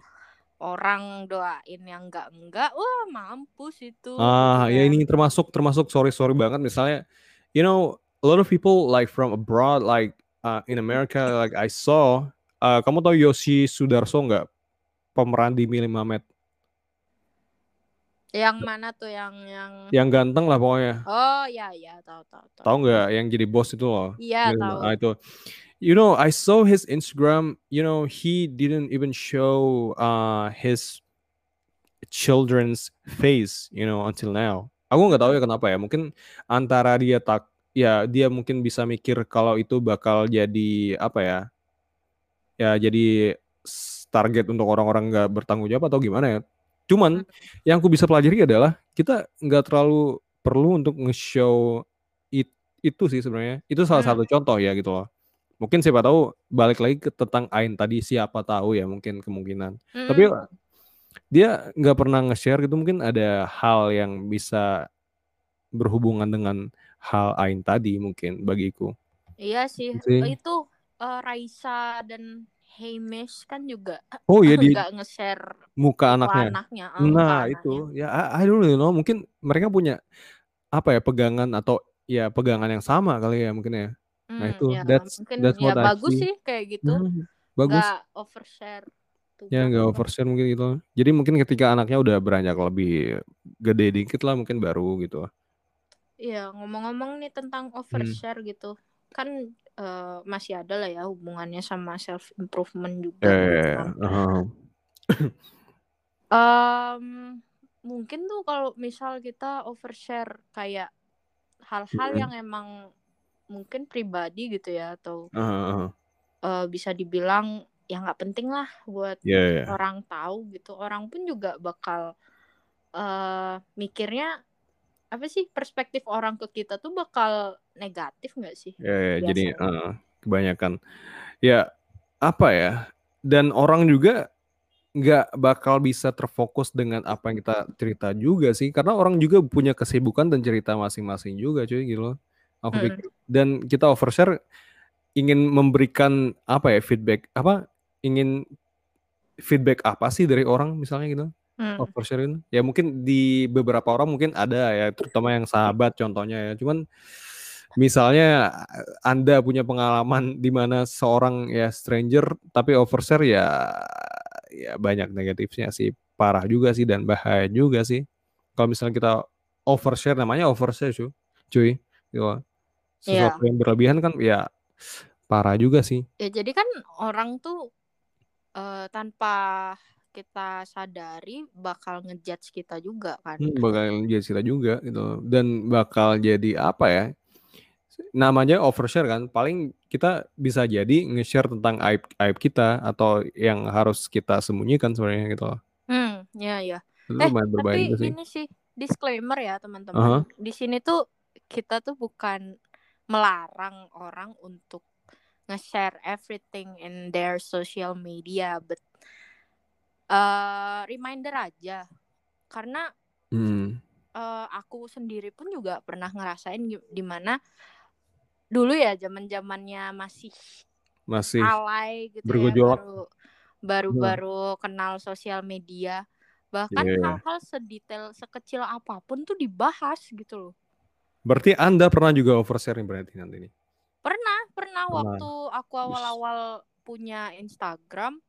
orang doain yang enggak enggak, wah mampus itu Ah, ya ya. ini termasuk termasuk sorry sorry banget misalnya, you know, a lot of people like from abroad like uh, in America like I saw, uh, kamu tahu Yoshi Sudarso nggak? Pemeran di Mili Mamet. Yang mana tuh yang yang Yang ganteng lah pokoknya. Oh ya ya tahu tahu tahu. Tahu nggak? Yang jadi bos itu loh. Iya tahu. ah, itu. You know, I saw his Instagram. You know, he didn't even show uh, his children's face. You know, until now. Aku nggak tahu ya kenapa ya. Mungkin antara dia tak, ya dia mungkin bisa mikir kalau itu bakal jadi apa ya? Ya jadi target untuk orang-orang nggak bertanggung jawab atau gimana ya? Cuman yang aku bisa pelajari adalah kita nggak terlalu perlu untuk nge-show it- itu sih sebenarnya. Itu salah Hmm. satu contoh ya gitu loh. Mungkin siapa tahu balik lagi ke tentang Ain tadi siapa tahu ya mungkin kemungkinan. Tapi Mm-mm. dia nggak pernah nge-share gitu mungkin ada hal yang bisa berhubungan dengan hal Ain tadi mungkin bagiku. Iya sih. Sih. Itu eh, Raisa dan Hamish kan juga Oh iya di nge-share muka anaknya. anaknya. eh, muka Nah anaknya. itu ya I, I don't know mungkin mereka punya apa ya pegangan atau ya pegangan yang sama kali ya mungkin ya. Nah Hmm, itu ya that's mungkin that's ya what I bagus sih kayak gitu. Hmm, bagus. Nggak overshare tuh Ya nggak overshare mungkin gitu. Jadi mungkin ketika anaknya udah beranjak lebih gede dikit lah mungkin baru gitu. Iya, ngomong-ngomong nih tentang Hmm. overshare gitu. Kan eh, masih ada lah ya hubungannya sama self improvement juga gitu kan. Aha. Em, mungkin tuh kalau misal kita overshare kayak hal-hal Mm. yang emang mungkin pribadi gitu ya atau aha. eh, bisa dibilang ya nggak penting lah buat Ya, ya. orang tahu gitu. Orang pun juga bakal eh mikirnya apa sih perspektif orang ke kita tuh bakal negatif nggak sih? Ya, ya, jadi eh, kebanyakan. Ya apa ya dan orang juga nggak bakal bisa terfokus dengan apa yang kita cerita juga sih karena orang juga punya kesibukan dan cerita masing-masing juga cuy gitu loh. Aku Mm. pikir dan kita overshare ingin memberikan apa ya feedback apa ingin feedback apa sih dari orang misalnya gitu Hmm. overshare itu ya mungkin di beberapa orang mungkin ada ya terutama yang sahabat contohnya ya cuman misalnya Anda punya pengalaman di mana seorang ya stranger tapi overshare ya ya banyak negatifnya sih, parah juga sih dan bahaya juga sih. Kalau misalnya kita overshare namanya overshare cuy. Cuy, gitu. Sesuatu Iya. yang berlebihan kan ya parah juga sih. Ya jadi kan orang tuh eh, tanpa kita sadari bakal ngejudge kita juga kan. Hmm, bakal jadi kita juga gitu dan bakal jadi apa ya? Namanya overshare kan. Paling kita bisa jadi nge-share tentang aib aib kita atau yang harus kita sembunyikan sebenarnya gitu. Hmm, ya ya. Itu Eh, tapi sih. ini sih disclaimer ya teman-teman. Di sini tuh kita tuh bukan melarang orang untuk nge-share everything in their social media, but eh reminder aja. Karena Hmm. eh, aku sendiri pun juga pernah ngerasain gi- di mana dulu ya zaman zamannya masih Masih alay gitu ya bergejolak. baru baru baru kenal sosial media bahkan Iya. hal-hal sedetail sekecil apa pun tuh dibahas gitu loh Berarti Anda pernah juga oversharing berarti nanti nih. pernah pernah Pernah. waktu aku awal-awal punya Instagram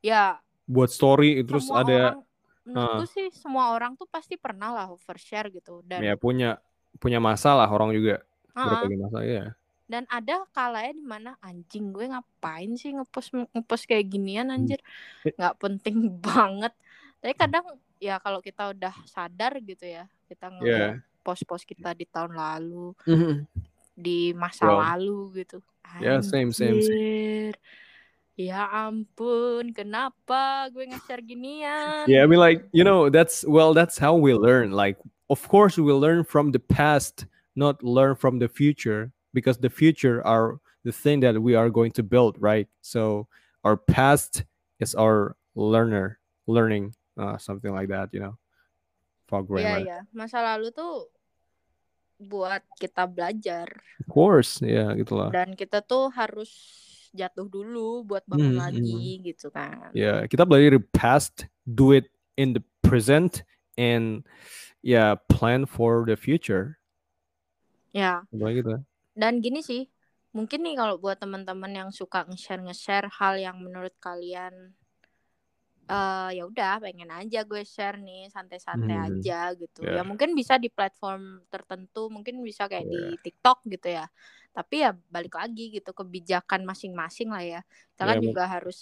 ya Buat story terus semua ada orang menurutku sih semua orang tuh pasti pernah lah overshare gitu dan ya punya punya masalah orang juga Ah, berbagai masalah ya. dan ada kalanya di mana anjing gue ngapain sih ngepost ngepost kayak ginian Hmm. anjir nggak penting banget tapi kadang ya kalau kita udah sadar gitu ya kita ngeliat Iya. post-post kita di tahun lalu Mhm. di masa Well, lalu gitu Ya, same, same, same. Ya ampun kenapa gue nge-share ginian Yeah, I mean like, you know, that's well that's how we learn. Like of course we learn from the past, not learn from the future because the future are the thing that we are going to build, right? So our past is our learner, learning uh, something like that, you know. For Iya grammar. ya masa lalu tuh buat kita belajar Of course, ya gitulah. dan kita tuh harus jatuh dulu buat bangun Hmm, hmm. lagi gitu kan Ya, kita belajar di past, do it in the present and ya plan for the future. ya Apa gitu. dan gini sih mungkin nih kalau buat teman-teman yang suka nge-share nge-share hal yang menurut kalian eh ya udah pengen aja gue share nih santai-santai Hmm, aja gitu ya. ya mungkin bisa di platform tertentu mungkin bisa kayak di Ya. TikTok gitu ya tapi ya balik lagi gitu kebijakan masing-masing lah ya kita Ya, kan juga harus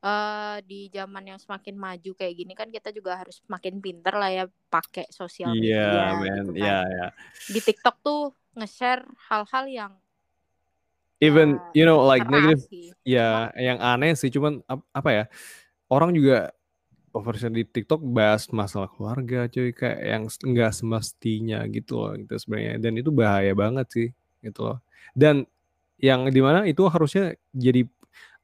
eh di zaman yang semakin maju kayak gini kan kita juga harus makin pinter lah ya pakai sosial Iya, media man. gitu kan Iya, ya. di TikTok tuh nge-share hal-hal yang Even ya you know like negative sih. ya yang aneh sih cuman ap- apa ya? Orang juga overshare di TikTok bahas masalah keluarga cuy kayak yang s- nggak semestinya gitu loh gitu sebenarnya dan itu bahaya banget sih gitu loh. Dan yang di mana itu harusnya jadi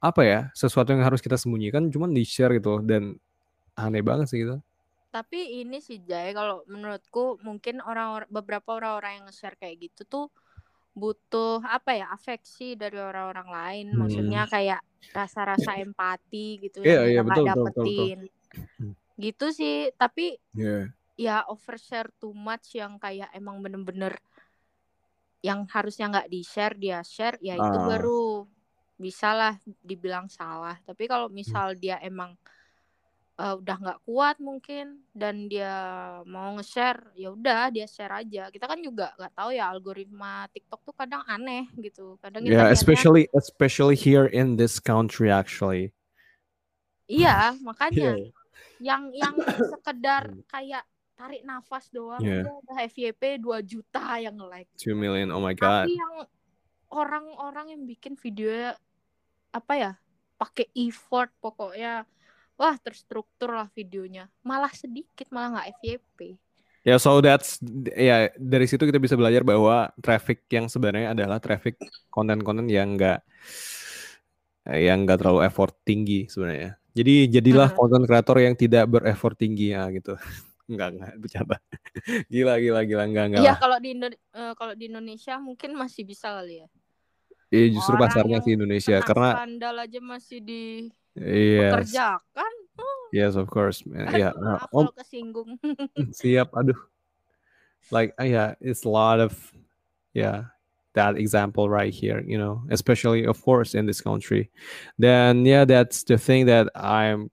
apa ya sesuatu yang harus kita sembunyikan cuman di share gitu dan aneh banget sih gitu. Tapi ini sih Jay, kalau menurutku mungkin orang beberapa orang-orang yang nge-share kayak gitu tuh butuh apa ya afeksi dari orang-orang lain. Maksudnya Hmm. kayak rasa-rasa empati gitu Iya, yang kita nggak betul, betul, betul, betul. dapetin. Hmm. Gitu sih. Tapi Iya. ya overshare too much yang kayak emang bener-bener yang harusnya nggak di share dia share ya itu Ah. baru bisa lah dibilang salah. Tapi kalau Hmm. misal dia emang eh, udah nggak kuat mungkin dan dia mau nge-share ya udah dia share aja kita kan juga nggak tahu ya algoritma TikTok tuh kadang aneh gitu kadang kita Yeah, especially especially here in this country actually. iya makanya Yeah. yang yang sekedar Hmm. kayak tarik nafas doang Yeah. udah FYP 2 juta yang like Two million. Oh my god. tapi yang orang-orang yang bikin video apa ya pakai effort pokoknya wah terstruktur lah videonya malah sedikit malah nggak FYP Ya, so that's ya dari situ kita bisa belajar bahwa traffic yang sebenarnya adalah traffic konten-konten yang enggak yang enggak terlalu effort tinggi sebenarnya. Jadi jadilah Hmm. konten kreator yang tidak bereffort tinggi ya gitu. Enggak enggak bercanda. Gila gila gila enggak enggak Iya kalau di Indo- eh, kalau di Indonesia mungkin masih bisa kali ya. Iya justru Orang pasarnya sih Indonesia karena skandal aja masih yes dipekerjakan. yes of course ya om kalau kesinggung. siap aduh like ah, ya it's a lot of ya that example right here you know especially of course in this country then yeah that's the thing that i'm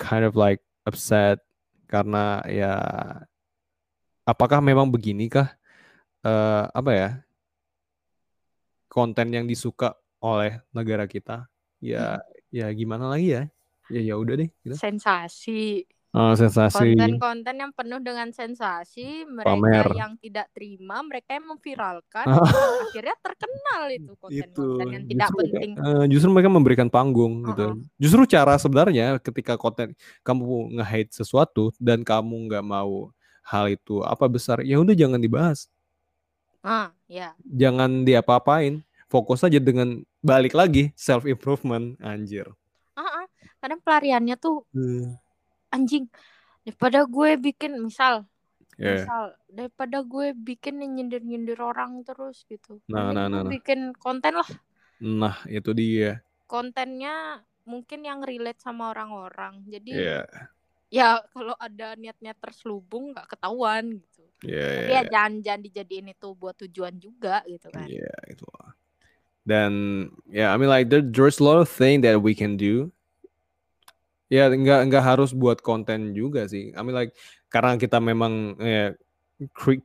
kind of like upset karena ya apakah memang beginikah uh, apa ya konten yang disuka oleh negara kita ya. Ya gimana lagi ya ya ya udah deh gitu. sensasi Oh, sensasi. Konten-konten yang penuh dengan sensasi, mereka Pamer. yang tidak terima, mereka yang memviralkan, akhirnya terkenal itu konten-konten yang tidak justru penting. Mereka, uh, justru mereka memberikan panggung uh -uh. gitu. Justru cara sebenarnya ketika konten kamu nge-hate sesuatu dan kamu nggak mau hal itu apa besar, ya udah jangan dibahas. Ah, ya. Jangan diapa-apain. Fokus aja dengan balik lagi self improvement, anjir. Ah, uh -uh. kadang pelariannya tuh hmm anjing daripada gue bikin misal yeah. misal daripada gue bikin nyindir nyindir orang terus gitu nah nah nah, nah. bikin konten lah nah itu dia kontennya mungkin yang relate sama orang-orang jadi yeah. ya kalau ada niat-niat terselubung nggak ketahuan gitu yeah, tapi yeah. ya jangan jangan dijadiin itu buat tujuan juga gitu kan iya yeah, itu dan ya yeah, I mean like there, there's a lot of thing that we can do Ya nggak nggak harus buat konten juga sih. I mean like karena kita memang ya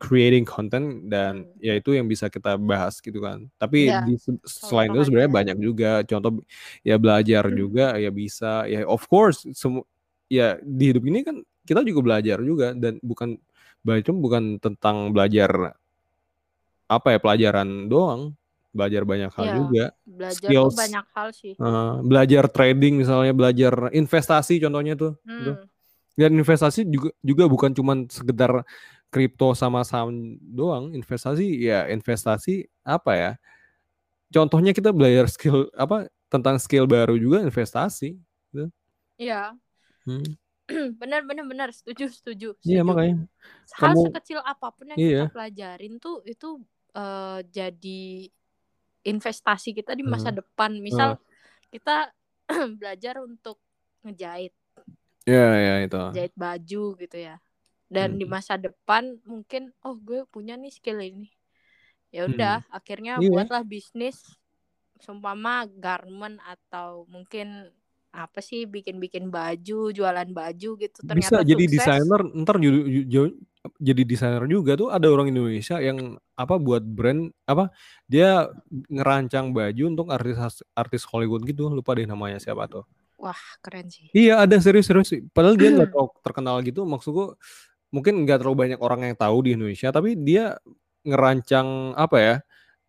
creating content dan hmm. ya itu yang bisa kita bahas gitu kan. Tapi ya, di, selain itu sebenarnya banyak juga. Contoh ya belajar hmm. juga ya bisa. Ya of course semua ya di hidup ini kan kita juga belajar juga dan bukan belajar bukan tentang belajar apa ya pelajaran doang belajar banyak hal ya, juga. Belajar Skills, banyak hal sih. Uh, belajar trading misalnya, belajar investasi contohnya tuh. Hmm. Gitu. Dan investasi juga juga bukan cuma sekedar kripto sama saham doang. Investasi ya investasi apa ya? Contohnya kita belajar skill apa tentang skill baru juga investasi. Gitu. Iya. Hmm. benar benar benar setuju setuju. Iya makanya. Hal kamu, sekecil apa pun yang iya. kita pelajarin tuh itu uh, jadi investasi kita di masa hmm. depan. Misal hmm. kita belajar untuk ngejahit. Ya, yeah, ya yeah, itu. Jahit baju gitu ya. Dan hmm. di masa depan mungkin oh gue punya nih skill ini. Ya udah, hmm. akhirnya yeah. buatlah bisnis seumpama garment atau mungkin apa sih bikin-bikin baju, jualan baju gitu ternyata Bisa jadi desainer, ntar jadi desainer juga tuh ada orang Indonesia yang apa buat brand apa dia ngerancang baju untuk artis artis Hollywood gitu lupa deh namanya siapa tuh. Wah keren sih. Iya ada serius-serius padahal dia nggak terkenal gitu maksudku mungkin nggak terlalu banyak orang yang tahu di Indonesia tapi dia ngerancang apa ya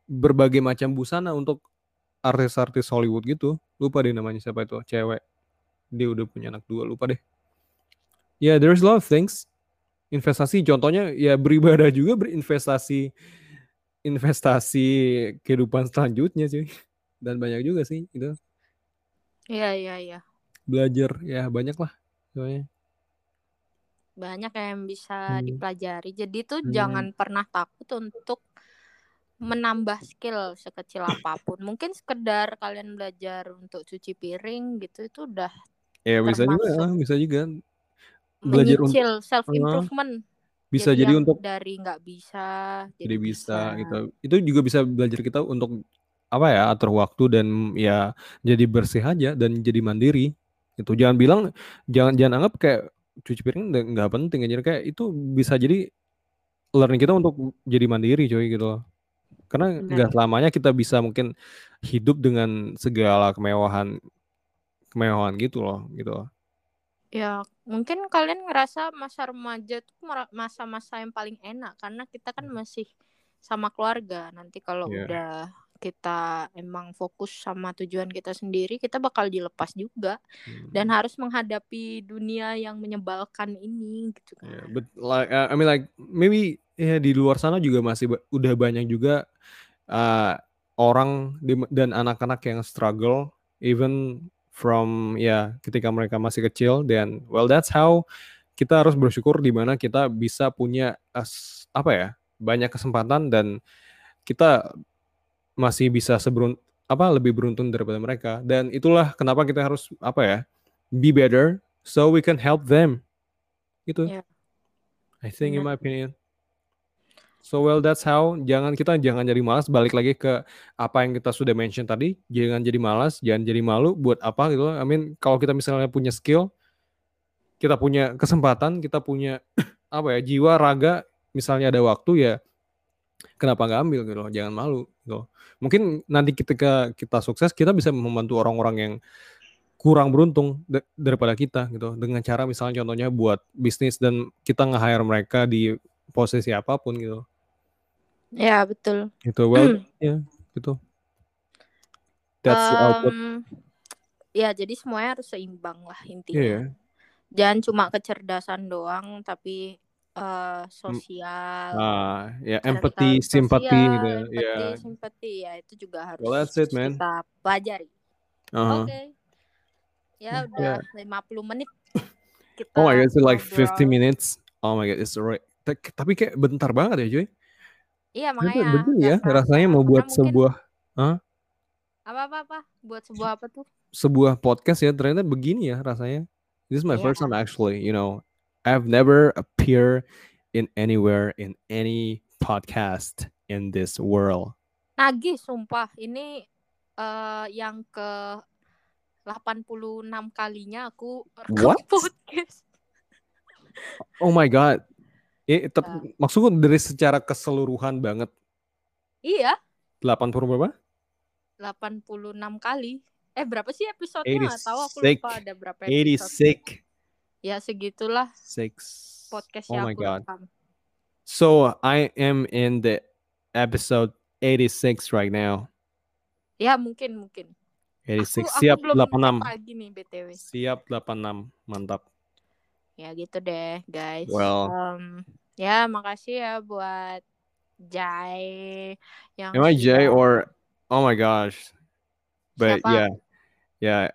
berbagai macam busana untuk artis-artis Hollywood gitu. Lupa deh namanya siapa itu cewek. Dia udah punya anak dua lupa deh. Ya yeah, there's a lot of things investasi contohnya ya beribadah juga berinvestasi investasi kehidupan selanjutnya sih. Dan banyak juga sih itu. Iya iya iya. Belajar ya banyak lah soalnya banyak yang bisa hmm. dipelajari. Jadi tuh hmm. jangan pernah takut untuk menambah skill sekecil apa pun. Mungkin sekedar kalian belajar untuk cuci piring gitu itu udah ya bisa juga bisa juga belajar menyicil self improvement bisa jadi, jadi untuk dari nggak bisa jadi, bisa, bisa. gitu. Itu juga bisa belajar kita untuk apa ya atur waktu dan ya jadi bersih aja dan jadi mandiri. Itu jangan bilang jangan jangan anggap kayak cuci piring nggak penting aja. Kayak itu bisa jadi learning kita untuk jadi mandiri coy gitu karena nggak selamanya kita bisa mungkin hidup dengan segala kemewahan kemewahan gitu loh gitu loh. Ya, mungkin kalian ngerasa masa remaja itu masa-masa yang paling enak karena kita kan hmm. masih sama keluarga. Nanti kalau yeah. udah kita emang fokus sama tujuan kita sendiri, kita bakal dilepas juga hmm. dan harus menghadapi dunia yang menyebalkan ini gitu kan. Yeah, but like uh, I mean like maybe ya di luar sana juga masih udah banyak juga uh, orang di, dan anak-anak yang struggle even from ya ketika mereka masih kecil dan well that's how kita harus bersyukur di mana kita bisa punya as, apa ya banyak kesempatan dan kita masih bisa seberun apa lebih beruntung daripada mereka. Dan itulah kenapa kita harus apa ya be better so we can help them. Itu yeah. I think in my opinion So well that's how. Jangan kita jangan jadi malas. Balik lagi ke apa yang kita sudah mention tadi. Jangan jadi malas jangan jadi malu buat apa gitu I mean kalau kita misalnya punya skill kita punya kesempatan kita punya apa ya jiwa raga misalnya ada waktu ya kenapa nggak ambil gitu loh? Jangan malu gitu mungkin nanti ketika kita sukses kita bisa membantu orang-orang yang kurang beruntung daripada kita gitu dengan cara misalnya contohnya buat bisnis dan kita nge-hire mereka di posisi apa pun gitu Ya, betul. Gitu. Well, ya, gitu. That's the output. ya, jadi semuanya harus seimbang lah intinya. Iya. Jangan cuma kecerdasan doang, tapi uh, sosial. Ah, ya empati, simpati gitu. Empati, ya. simpati ya itu juga harus Well, that's it, man. kita pelajari. Uh-huh. Oke. Ya udah Yeah. 50 menit. Kita Oh my god, it's like ngobrol. 50 minutes. Oh my god, it's alright. Ta- Tapi kayak bentar banget ya, Joy. Iya, makanya. begini ya, nggak kerasa. rasanya mau Karena buat mungkin- sebuah apa-apa-apa buat sebuah apa tuh? sebuah podcast ya ternyata begini ya rasanya. This is my first Iya. time actually, you know. I've never appear in anywhere in any podcast in this world. Nagih sumpah. Ini eh yang ke 86 kalinya aku What? podcast. Oh my god. Eh, tep- Ah. maksudku dari secara keseluruhan banget. Iya, 80 berapa? 86 kali. Eh berapa sih episodenya? Nggak tahu aku 86. lupa ada berapa episode. 86. Ya segitulah Six. podcast Oh yang my aku god. rekam. So I am in the episode 86 right now. Ya mungkin mungkin. 86. Aku, Siap aku belum 86. cek lagi nih btw. Siap 86. Mantap. Ya gitu deh guys. Well. Em, ya makasih ya buat Jai yang Am I Jay or oh my gosh. But Siapa? yeah. Yeah,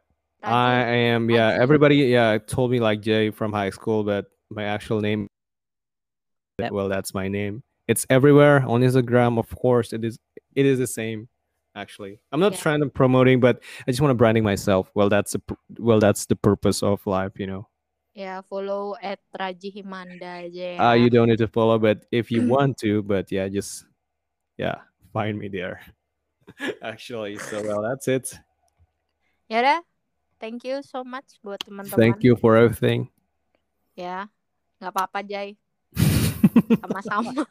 I am yeah, everybody yeah told me like Jay from high school but my actual name well that's my name. It's everywhere on Instagram of course it is it is the same actually. I'm not Yeah. trying to promoting but I just want to branding myself. Well that's pur- well that's the purpose of life, you know. Ya follow at Raji Himanda aja ya. Uh you don't need to follow but if you want to but yeah just yeah, find me there. actually, so well that's it. Ya. Thank you so much buat teman-teman. Thank you for everything. Ya. nggak apa-apa Jai. Sama-sama.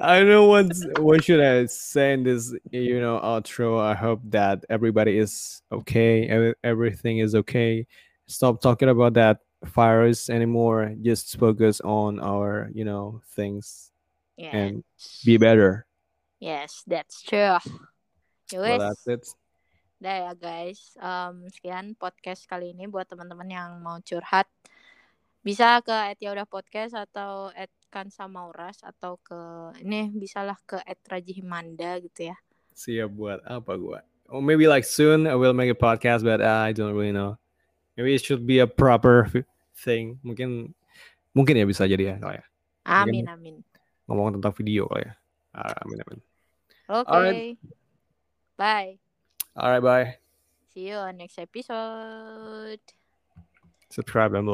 I don't know what what should I say in this you know outro. I hope that everybody is okay. ev- Everything is okay. Stop talking about that virus anymore. Just focus on our you know things Yes. and be better. Yes, that's true. Well, that's it. Udah ya guys. Em, sekian podcast kali ini buat teman-teman yang mau curhat. Bisa ke udah podcast atau at Kansa Mauras atau ke ini bisalah ke at Raji Himanda gitu ya. Siap buat apa gua? Or maybe like soon I will make a podcast, but uh, I don't really know. Maybe it should be a proper thing. Mungkin mungkin ya bisa jadi ya kalau ya Amin amin. ngomong tentang video kali ya. Amin amin. Oke. Alright. Bye. Alright, bye. See you on next episode. Subscribe and